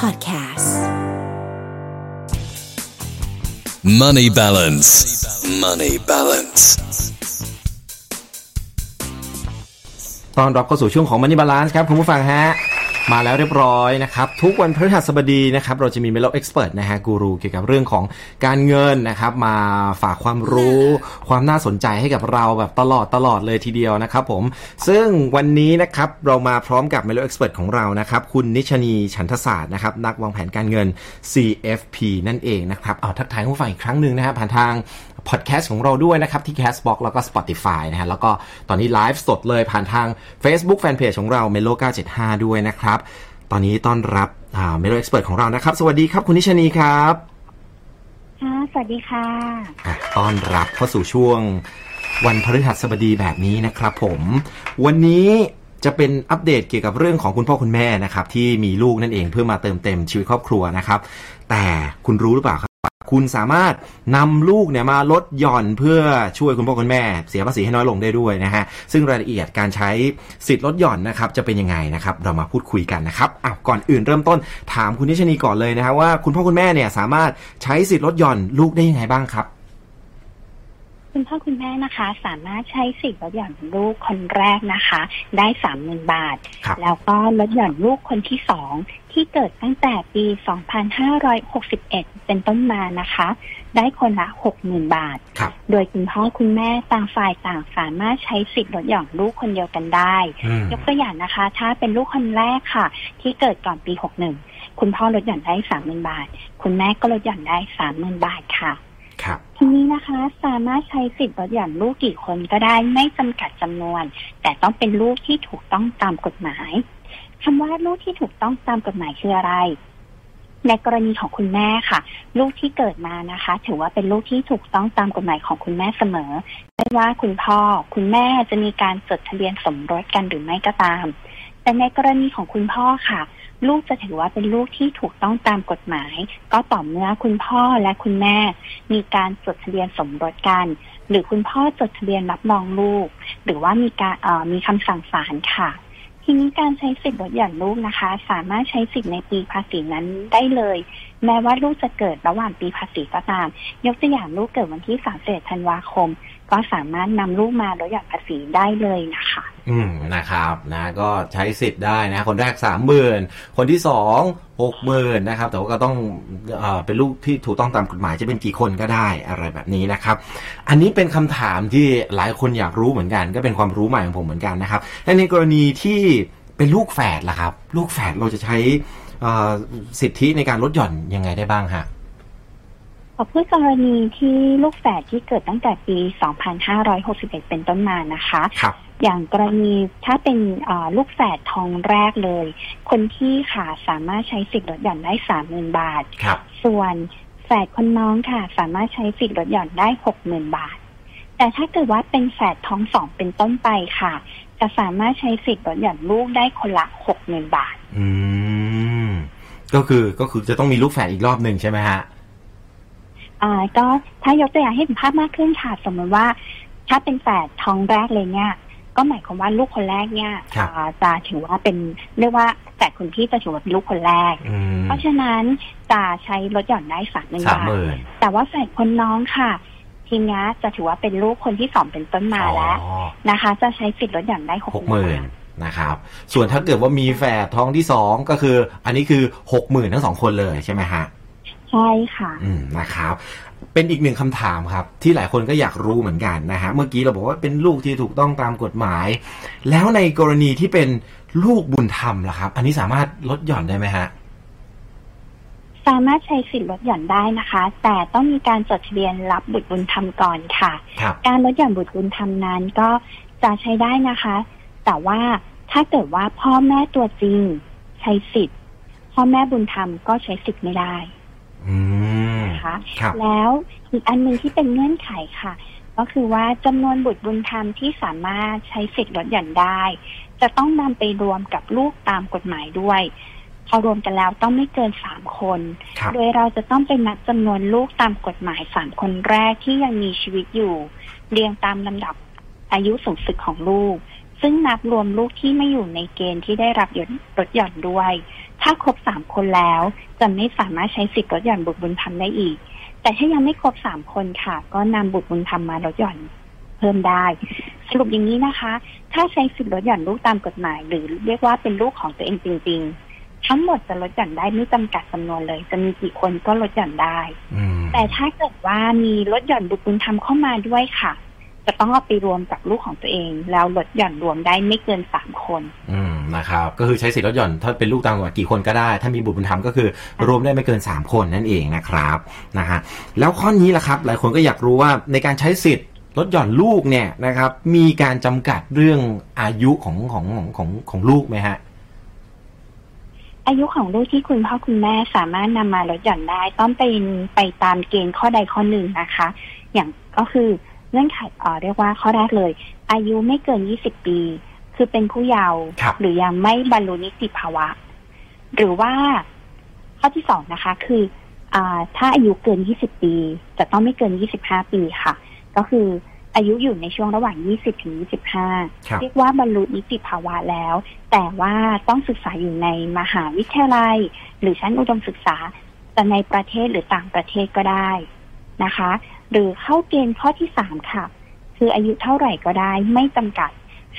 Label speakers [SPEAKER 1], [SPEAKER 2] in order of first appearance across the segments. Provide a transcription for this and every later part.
[SPEAKER 1] Podcast
[SPEAKER 2] Money balance. Money balance.
[SPEAKER 3] ตอนรับเข้าสู่ช่วงของ Money Balance ครับ คุณผู้ฟังฮะ มาแล้วเรียบร้อยนะครับ ทุกวันพฤหัสบดีนะครับ เราจะมี Melo Expert นะฮะกูรูเกี่ยวกับเรื่องของการเงินนะครับ มาฝากความรู้ความน่าสนใจให้กับเราแบบตลอดตลอดเลยทีเดียวนะครับผม ซึ่งวันนี้นะครับเรามาพร้อมกับ Melo Expert ของเรานะครับ คุณนิชนีฉันทศาสตร์นะครับ นักวางแผนการเงิน CFP นั่นเองนะครับเอาทักทายคุณผู้ฟังอีกครั้งหนึ่งนะฮะผ่านทาง พอดแคสต์ของเราด้วยนะครับ ที่ Castbox แล้วก็ Spotify นะฮะแล้วก็ตอนนี้ไลฟ์สดเลยผ่านทาง Facebook Fanpage ของเรา Melo 975 ด้วยนะครับ ตอนนี้ต้อนรับอ่า Melo Expert ของเรานะครับ สวัสดีครับคุณนิชนีครับ
[SPEAKER 4] ค่ะสวัสดีค่ะ
[SPEAKER 3] อะต้อนรับเข้าสู่ช่วงวันพฤหัสบดีแบบนี้นะครับผม วันนี้จะเป็นอัปเดตเกี่ยวกับเรื่องของคุณพ่อคุณแม่นะครับ ที่มีลูกนั่นเองเพื่อมาเติมเต็มชีวิตครอบครัวนะครับ แต่คุณรู้หรือเปล่าครับ คุณสามารถนำลูกเนี่ยมาลดหย่อนเพื่อช่วยคุณพ่อคุณแม่ เสียภาษีให้น้อยลงได้ด้วยนะฮะซึ่งรายละเอียดการใช้สิทธิ์ลดหย่อนนะครับจะเป็นยังไงนะครับเรามาพูดคุยกันนะครับอ้าวก่อนอื่นเริ่มต้นถามคุณนิชนีก่อนเลยนะฮะว่าคุณพ่อคุณแม่เนี่ยสามารถใช้สิทธิ์ลดหย่อนลูกได้ยังไงบ้างครับ
[SPEAKER 4] คุณพ่อคุณแม่นะคะ สามารถใช้สิทธิ์ลดหย่อนลูกคนแรกนะคะ ได้สามหมื่นบาท
[SPEAKER 3] ครับ
[SPEAKER 4] แล้วก็ลดหย่อนลูกคนที่สองที่เกิดตั้งแต่ปี 2561 เป็นต้นมานะคะ ได้คนละ 60,000 บาท
[SPEAKER 3] ครับ
[SPEAKER 4] โดยคุณพ่อคุณแม่ต่างฝ่ายต่างสามารถใช้สิทธิ์ลดหย่อนลูกคนเดียวกันได้
[SPEAKER 3] อืม
[SPEAKER 4] ยกตัวอย่างนะคะ ถ้าเป็นลูกคนแรกค่ะ ที่เกิดก่อนปี 61 คุณพ่อลดหย่อนได้ 30,000 บาท คุณแม่ก็ลดหย่อนได้ 30,000 บาทค่ะ
[SPEAKER 3] ครับ
[SPEAKER 4] ทีนี้นะคะสามารถใช้สิทธิ์ลดหย่อนลูกกี่คนก็ได้ไม่จำกัดจำนวน แต่ต้องเป็นลูกที่ถูกต้องตามกฎหมายคำว่าลูกที่ถูกต้องตามกฎหมายคืออะไร ในกรณีของคุณแม่ค่ะ ลูกที่เกิดมานะคะ ถือว่าเป็นลูกที่ถูกต้องตามกฎหมายของคุณแม่เสมอไม่ว่าคุณพ่อคุณแม่จะมีการจดทะเบียนสมรสกันหรือไม่ก็ตาม แต่ในกรณีของคุณพ่อค่ะ ลูกจะถือว่าเป็นลูกที่ถูกต้องตามกฎหมาย ก็ต่อเมื่อคุณพ่อและคุณแม่ มีการจดทะเบียนสมรสกัน หรือคุณพ่อจดทะเบียนรับรองลูก หรือว่ามีการมีคำสั่งศาลค่ะทีนี้การใช้สิทธิ์ลดหย่อนลูกนะคะ สามารถใช้สิทธิ์ในปีภาษีนั้นได้เลย แม้ว่าลูกจะเกิดระหว่างปีภาษีก็ตาม ยกตัวอย่างลูกเกิดวันที่31ธันวาคม ก็สามารถนำลูกมาลดหย่อนภาษีได้เลยนะคะ
[SPEAKER 3] อืมนะครับนะก็ใช้สิทธิ์ได้นะ คนแรกสามหมื่นคนที่สองหกหมื่นนะครับ แต่ว่าก็ต้องเอ่อเป็นลูกที่ถูกต้องตามกฎหมายจะเป็นกี่คนก็ได้อะไรแบบนี้นะครับ อันนี้เป็นคำถามที่หลายคนอยากรู้เหมือนกัน ก็เป็นความรู้ใหม่ของผมเหมือนกันนะครับและในกรณีที่ เป็นลูกแฝดล่ะครับ ลูกแฝดเราจะใช้เอ่อสิทธิในการลดหย่อนยังไงได้บ้างฮะ
[SPEAKER 4] ขอพูดกรณีที่ลูกแฝดที่เกิดตั้งแต่ปี 2561 เป็นต้นมานะคะ
[SPEAKER 3] ครับ
[SPEAKER 4] อย่างกรณีถ้าเป็นเอ่อลูกแฝดทองแรกเลย คนที่ค่ะสามารถใช้สิทธิ์ลดหย่อนได้สามหมื่นบาท
[SPEAKER 3] ครับ
[SPEAKER 4] ส่วนแฝดคนน้องค่ะ สามารถใช้สิทธิ์ลดหย่อนได้หกหมื่นบาท แต่ถ้าเกิดว่าเป็นแฝดท้องสองเป็นต้นไปค่ะ จะสามารถใช้สิทธิ์ลดหย่อนลูกได้คนละหกหมื่นบาท
[SPEAKER 3] อืม ก็คือก็คือจะต้องมีลูกแฝดอีกรอบหนึ่งใช่ไหมฮะ
[SPEAKER 4] อ่าก็ถ้ายกตัวอย่างให้เห็นภาพมากขึ้นค่ะสมมติว่า ถ้าเป็นแฝดท้องแรกเลยเนี่ย ก็หมายความว่าลูกคนแรกเนี่ย
[SPEAKER 3] ครับ
[SPEAKER 4] อ่าจะถือว่าเป็นเรียกว่าแฝดคนพี่จะถือว่าเป็นลูกคนแรก
[SPEAKER 3] อืม
[SPEAKER 4] เพราะฉะนั้นจะใช้ลดหย่อนได้สามหมื่น
[SPEAKER 3] สาม
[SPEAKER 4] บาท
[SPEAKER 3] หมื่น
[SPEAKER 4] แต่ว่าแฝดคนน้องค่ะ ทีเนี้ยจะถือว่าเป็นลูกคนที่สองเป็นต้นมาแล้ว
[SPEAKER 3] อ๋อ
[SPEAKER 4] นะคะ จะใช้สิทธิ์ลดหย่อนได้หก
[SPEAKER 3] หก
[SPEAKER 4] ห
[SPEAKER 3] ห
[SPEAKER 4] มื่
[SPEAKER 3] มื่
[SPEAKER 4] น
[SPEAKER 3] นนะครับ ส่วนถ้าเกิดว่ามีแฝดท้องที่สองก็คือ อันนี้คือหกหมื่นทั้งสองคนเลยใช่ไหมฮะ
[SPEAKER 4] ใช่ค่ะ
[SPEAKER 3] อืมนะครับ เป็นอีกหนึ่งคำถามครับ ที่หลายคนก็อยากรู้เหมือนกันนะฮะเมื่อกี้เราบอกว่าเป็นลูกที่ถูกต้องตามกฎหมาย แล้วในกรณีที่เป็นลูกบุญธรรมล่ะครับ อันนี้สามารถลดหย่อนได้ไหมฮะ
[SPEAKER 4] สามารถใช้สิทธิ์ลดหย่อนได้นะคะ แต่ต้องมีการจดทะเบียนรับบุตรบุญธรรมก่อนค่ะ
[SPEAKER 3] ครับ
[SPEAKER 4] การลดหย่อนบุตรบุญธรรมนั้นก็จะใช้ได้นะคะ แต่ว่าถ้าเกิดว่าพ่อแม่ตัวจริงใช้สิทธิ์ พ่อแม่บุญธรรมก็ใช้สิทธิ์ไม่ได้
[SPEAKER 3] อืม
[SPEAKER 4] นะคะ
[SPEAKER 3] ครับ
[SPEAKER 4] แล้วอีกอันหนึ่งที่เป็นเงื่อนไขค่ะ ก็คือว่าจำนวนบุตรบุญธรรมที่สามารถใช้สิทธิ์ลดหย่อนได้ จะต้องนำไปรวมกับลูกตามกฎหมายด้วย พอรวมกันแล้วต้องไม่เกินสามคน
[SPEAKER 3] ครับ
[SPEAKER 4] โดยเราจะต้องไปนับจำนวนลูกตามกฎหมายสามคนแรกที่ยังมีชีวิตอยู่ เรียงตามลำดับอายุสูงสุดของลูก ซึ่งนับรวมลูกที่ไม่อยู่ในเกณฑ์ที่ได้รับหย่อนลดหย่อนด้วย ถ้าครบสามคนแล้วจะไม่สามารถใช้สิทธิ์ลดหย่อนบุตรบุญธรรมได้อีก แต่ถ้ายังไม่ครบสามคนค่ะ ก็นำบุตรบุญธรรมมาลดหย่อนเพิ่มได้ สรุปอย่างนี้นะคะ ถ้าใช้สิทธิ์ลดหย่อนลูกตามกฎหมาย หรือเรียกว่าเป็นลูกของตัวเองจริง ๆ ทั้งหมดจะลดหย่อนได้ไม่จำกัดจำนวนเลย จะมีกี่คนก็ลดหย่อนได้
[SPEAKER 3] อืม
[SPEAKER 4] แต่ถ้าเกิดว่ามีลดหย่อนบุตรบุญธรรมเข้ามาด้วยค่ะ จะต้องเอาไปรวมกับลูกของตัวเอง แล้วลดหย่อนรวมได้ไม่เกินสามคน
[SPEAKER 3] อืมนะครับ ก็คือใช้สิทธิ์ลดหย่อนถ้าเป็นลูกต่างจังหวัดกี่คนก็ได้ ถ้ามีบุตรบุญธรรมก็คือ รวมได้ไม่เกิน3คนนั่นเองนะครับนะฮะแล้วข้อนี้ล่ะครับ หลายคนก็อยากรู้ว่าในการใช้สิทธิ์ลดหย่อนลูกเนี่ยนะครับ มีการจำกัดเรื่องอายุของของของของของลูกไหมฮะ
[SPEAKER 4] อายุของลูกที่คุณพ่อคุณแม่สามารถนำมาลดหย่อนได้ ต้องเป็นไปตามเกณฑ์ข้อใดข้อหนึ่งนะคะ อย่างก็คือเงื่อนไขเอ่อเรียกว่าข้อแรกเลย อายุไม่เกิน20ปี คือเป็นผู้เยาว์
[SPEAKER 3] ครับ
[SPEAKER 4] หรือยังไม่บรรลุนิติภาวะ หรือว่าข้อที่สองนะคะ คืออ่าถ้าอายุเกิน20ปี จะต้องไม่เกิน25ปีค่ะ ก็คือ อายุอยู่ในช่วงระหว่าง 20ถึง25
[SPEAKER 3] ครับ
[SPEAKER 4] เรียกว่าบรรลุนิติภาวะแล้ว แต่ว่าต้องศึกษาอยู่ในมหาวิทยาลัย หรือชั้นอุดมศึกษาจะในประเทศหรือต่างประเทศก็ได้นะคะ หรือเข้าเกณฑ์ข้อที่สามค่ะ คืออายุเท่าไหร่ก็ได้ไม่จำกัด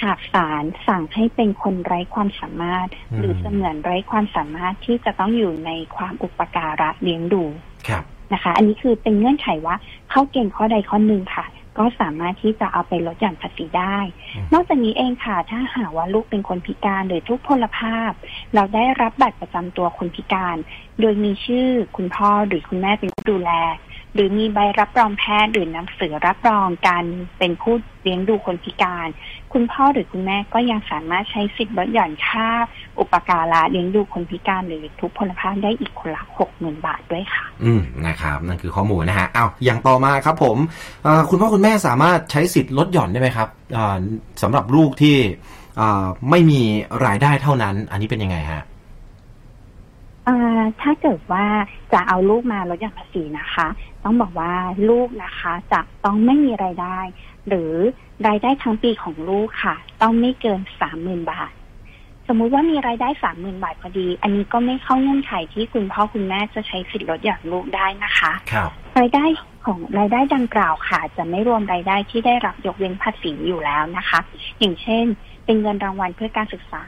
[SPEAKER 4] หากศาลสั่งให้เป็นคนไร้ความสามารถ
[SPEAKER 3] อืม
[SPEAKER 4] หรือเสมือนไร้ความสามารถที่จะต้องอยู่ในความอุปการะเลี้ยงดู
[SPEAKER 3] ครับ
[SPEAKER 4] นะคะ อันนี้คือเป็นเงื่อนไขว่าเข้าเกณฑ์ข้อใดข้อหนึ่งค่ะ ก็สามารถที่จะเอาไปลดหย่อนภาษีได้
[SPEAKER 3] อืม
[SPEAKER 4] นอกจากนี้เองค่ะ ถ้าหากว่าลูกเป็นคนพิการหรือทุกพลภาพ เราได้รับบัตรประจำตัวคนพิการ โดยมีชื่อคุณพ่อหรือคุณแม่เป็นผู้ดูแลหรือมีใบรับรองแพทย์หรือหนังสือรับรองการเป็นผู้เลี้ยงดูคนพิการ คุณพ่อหรือคุณแม่ก็ยังสามารถใช้สิทธิ์ลดหย่อนค่า อุปการะเลี้ยงดูคนพิการหรือทุกพลภาพได้อีกคนละหกหมื่นบาทด้วยค่ะ
[SPEAKER 3] อืมนะครับนั่นคือข้อมูลนะฮะเอาอย่างต่อมาครับผมคุณพ่อคุณแม่สามารถใช้สิทธิ์ลดหย่อนได้ไหมครับอ่าสำหรับลูกที่ไม่มีรายได้เท่านั้น อันนี้เป็นยังไงฮะ
[SPEAKER 4] ถ้าเกิดว่าจะเอาลูกมาลดหย่อนภาษีนะคะ ต้องบอกว่าลูกนะคะจะต้องไม่มีรายได้ หรือรายได้ทั้งปีของลูกค่ะ ต้องไม่เกินสามหมื่นบาท สมมุติว่ามีรายได้สามหมื่นบาทพอดี อันนี้ก็ไม่เข้าเงื่อนไขที่คุณพ่อคุณแม่จะใช้สิทธิ์ลดหย่อนลูกได้นะคะ
[SPEAKER 3] ครับ
[SPEAKER 4] รายได้ของรายได้ดังกล่าวค่ะ จะไม่รวมรายได้ที่ได้รับยกเว้นภาษีอยู่แล้วนะคะ อย่างเช่น เป็นเงินรางวัลเพื่อการศึกษา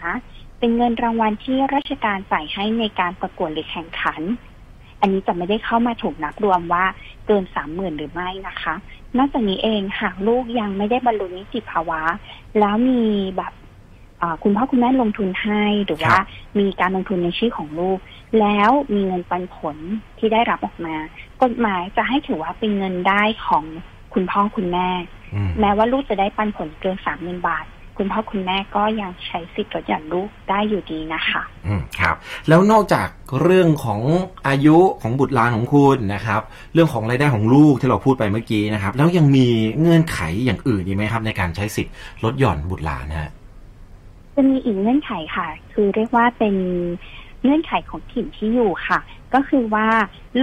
[SPEAKER 4] เป็นเงินรางวัลที่ราชการจ่ายให้ในการประกวดหรือแข่งขัน อันนี้จะไม่ได้เข้ามาถูกนับรวมว่าเกินสามหมื่นหรือไม่นะคะ นอกจากนี้เองหากลูกยังไม่ได้บรรลุนิติภาวะ แล้วมีแบบอ่าคุณพ่อคุณแม่ลงทุนให้หรือว่า
[SPEAKER 3] ครับ
[SPEAKER 4] มีการลงทุนในชื่อของลูก แล้วมีเงินปันผลที่ได้รับออกมากฎหมายจะให้ถือว่าเป็นเงินได้ของคุณพ่อคุณแม่
[SPEAKER 3] อืม
[SPEAKER 4] แม้ว่าลูกจะได้ปันผลเกินสามหมื่นบาท คุณพ่อคุณแม่ก็ยังใช้สิทธิ์ลดหย่อนลูกได้อยู่ดีนะคะ
[SPEAKER 3] อืมครับ แล้วนอกจากเรื่องของอายุของบุตรหลานของคุณนะครับ เรื่องของรายได้ของลูกที่เราพูดไปเมื่อกี้นะครับ แล้วยังมีเงื่อนไขอย่างอื่นอีกไหมครับ ในการใช้สิทธิ์ลดหย่อนบุตรหลานฮะ
[SPEAKER 4] จะมีอีกเงื่อนไขค่ะ คือเรียกว่าเป็นเงื่อนไขของถิ่นที่อยู่ค่ะ ก็คือว่า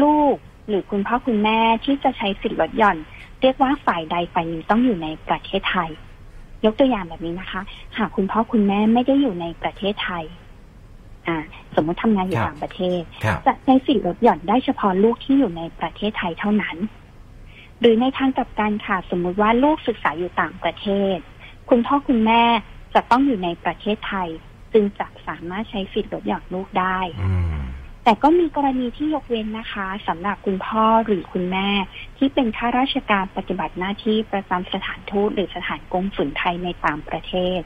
[SPEAKER 4] ลูกหรือคุณพ่อคุณแม่ที่จะใช้สิทธิ์ลดหย่อน เรียกว่าฝ่ายใดฝ่ายหนึ่งต้องอยู่ในประเทศไทย ยกตัวอย่างแบบนี้นะคะ หากคุณพ่อคุณแม่ไม่ได้อยู่ในประเทศไทย อ่า สมมติทำงานอยู่
[SPEAKER 3] ครับ
[SPEAKER 4] ต่างประเทศ
[SPEAKER 3] ครับ
[SPEAKER 4] จะใช้สิทธิ์ลดหย่อนได้เฉพาะลูกที่อยู่ในประเทศไทยเท่านั้น หรือในทางกลับกันค่ะ สมมุติว่าลูกศึกษาอยู่ต่างประเทศ คุณพ่อคุณแม่จะต้องอยู่ในประเทศไทย จึงจะสามารถใช้สิทธิ์ลดหย่อนลูกได้
[SPEAKER 3] อืม
[SPEAKER 4] แต่ก็มีกรณีที่ยกเว้นนะคะสำหรับคุณพ่อหรือคุณแม่ ที่เป็นข้าราชการปฏิบัติหน้าที่ประจำสถานทูตหรือสถานกงสุลไทยในต่างประเทศ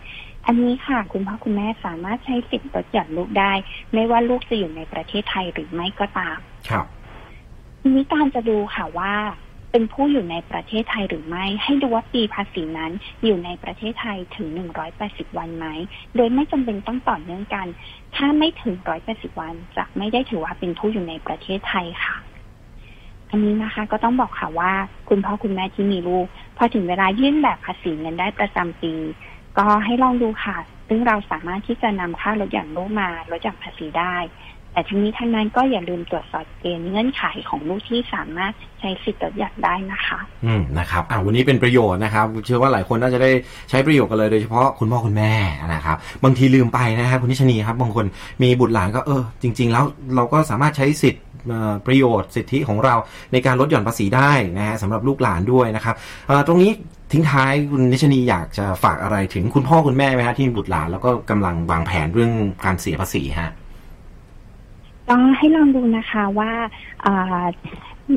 [SPEAKER 4] อันนี้ค่ะ คุณพ่อคุณแม่สามารถใช้สิทธิ์ลดหย่อนลูกได้ ไม่ว่าลูกจะอยู่ในประเทศไทยหรือไม่ก็ตาม
[SPEAKER 3] ครับ
[SPEAKER 4] ทีนี้การจะดูค่ะว่า เป็นผู้อยู่ในประเทศไทยหรือไม่ ให้ดูว่าปีภาษีนั้นอยู่ในประเทศไทยถึง 180 วันไหม โดยไม่จำเป็นต้องต่อเนื่องกัน ถ้าไม่ถึง 180 วันจะไม่ได้ถือว่าเป็นผู้อยู่ในประเทศไทยค่ะ อันนี้นะคะก็ต้องบอกค่ะว่า คุณพ่อคุณแม่ที่มีลูกพอถึงเวลายื่นแบบภาษีเงินได้ประจำปี ก็ให้ลองดูค่ะ ซึ่งเราสามารถที่จะนำค่าลดหย่อนลูกมาลดหย่อนภาษีได้ แต่ทั้งนี้ทั้งนั้นก็อย่าลืมตรวจสอบเกณฑ์เงื่อนไขของลูกที่สามารถใช้สิทธิ์ลดหย่อนได้นะคะ
[SPEAKER 3] อืมนะครับอ่าวันนี้เป็นประโยชน์นะครับ เชื่อว่าหลายคนน่าจะได้ใช้ประโยชน์กันเลยโดยเฉพาะคุณพ่อคุณแม่นะครับ บางทีลืมไปนะครับคุณนิชนีครับ บางคนมีบุตรหลานก็เออ จริง ๆ แล้วเราก็สามารถใช้สิทธิ์ประโยชน์สิทธิของเราในการลดหย่อนภาษีได้นะฮะสำหรับลูกหลานด้วยนะครับตรงนี้ทิ้งท้ายคุณนิชนีอยากจะฝากอะไรถึงคุณพ่อคุณแม่ไหมฮะที่มีบุตรหลานแล้วก็กำลังวางแผนเรื่องการเสียภาษีฮะ
[SPEAKER 4] ก็ให้ลองดูนะคะว่าเอ่อ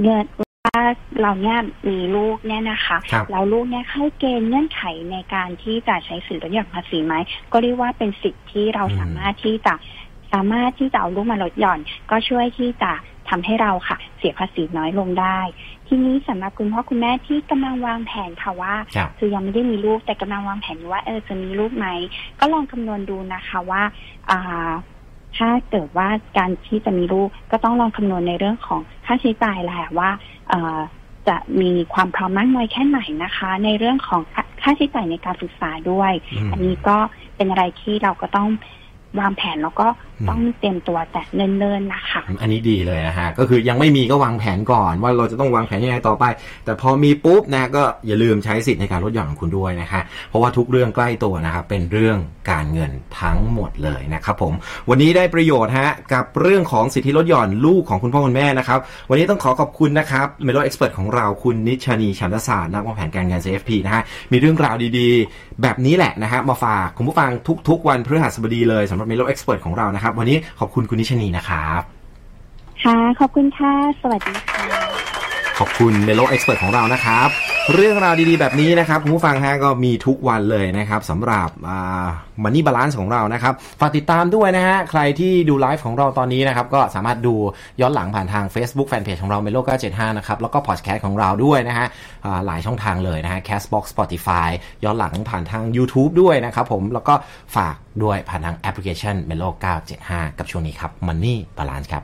[SPEAKER 4] เงินว่าเราเนี่ยมีลูกเนี่ยนะคะ
[SPEAKER 3] ครับ
[SPEAKER 4] แล้วลูกเนี่ยเข้าเกณฑ์เงื่อนไขในการที่จะใช้สิทธิลดหย่อนภาษีไหมก็เรียกว่าเป็นสิทธิที่เรา
[SPEAKER 3] อืม
[SPEAKER 4] สามารถที่จะสามารถที่จะเอาลูกมาลดหย่อน ก็ช่วยที่จะทำให้เราค่ะ เสียภาษีน้อยลงได้ ทีนี้สำหรับคุณพ่อคุณแม่ที่กำลังวางแผนค่ะว่า
[SPEAKER 3] ครับ
[SPEAKER 4] คือยังไม่ได้มีลูกแต่กำลังวางแผนอยู่ว่าเออจะมีลูกไหมก็ลองคำนวณดูนะคะว่าอ่า ถ้าเกิดว่าการที่จะมีลูกก็ต้องลองคำนวณในเรื่องของค่าใช้จ่ายแหละว่าเอ่อจะมีความพร้อมมากน้อยแค่ไหนนะคะ ในเรื่องของค่าค่าใช้จ่ายในการศึกษาด้วย
[SPEAKER 3] อืม
[SPEAKER 4] อันนี้ก็เป็นอะไรที่เราก็ต้องวางแผนแล้วก็
[SPEAKER 3] อืม
[SPEAKER 4] ต้องเตรียมตัวแต่เนิ่นๆนะคะ
[SPEAKER 3] อันนี้ดีเลยนะฮะ ก็คือยังไม่มีก็วางแผนก่อน ว่าเราจะต้องวางแผนยังไงต่อไป แต่พอมีปุ๊บนะก็อย่าลืมใช้สิทธิ์ในการลดหย่อนของคุณด้วยนะคะ เพราะว่าทุกเรื่องใกล้ตัวนะครับเป็นเรื่องการเงินทั้งหมดเลยนะครับผม วันนี้ได้ประโยชน์ฮะกับเรื่องของสิทธิลดหย่อนลูกของคุณพ่อคุณแม่นะครับ วันนี้ต้องขอขอบคุณนะครับ Melo Expert ของเราคุณนิชานีชันทศาสตร์นักวางแผนการเงิน CFP นะฮะมีเรื่องราวดีๆ แบบนี้แหละนะฮะมาฝากคุณผู้ฟังทุกๆ วันพฤหัสบดีเลยสำหรับ Melo Expert ของเรานะครับวันนี้ขอบคุณคุณนิชานีนะครับ
[SPEAKER 4] ค่ะ ขอบคุณค่ะ สวัสดีค่ะ
[SPEAKER 3] ขอบคุณ Melo Expert ของเรานะครับ เรื่องราวดีๆแบบนี้นะครับคุณผู้ฟังฮะก็มีทุกวันเลยนะครับสำหรับ Money Balance ของเรานะครับฝากติดตามด้วยนะฮะใครที่ดูไลฟ์ของเราตอนนี้นะครับก็สามารถดูย้อนหลังผ่านทาง Facebook Fanpage ของเรา Melo 975นะครับแล้วก็พอดแคสต์ของเราด้วยนะฮะหลายช่องทางเลยนะฮะ Castbox Spotify ย้อนหลังผ่านทาง YouTube ด้วยนะครับผมแล้วก็ฝากด้วยผ่านทางแอปพลิเคชัน Melo 975 กับช่วงนี้ครับ Money Balance ครับ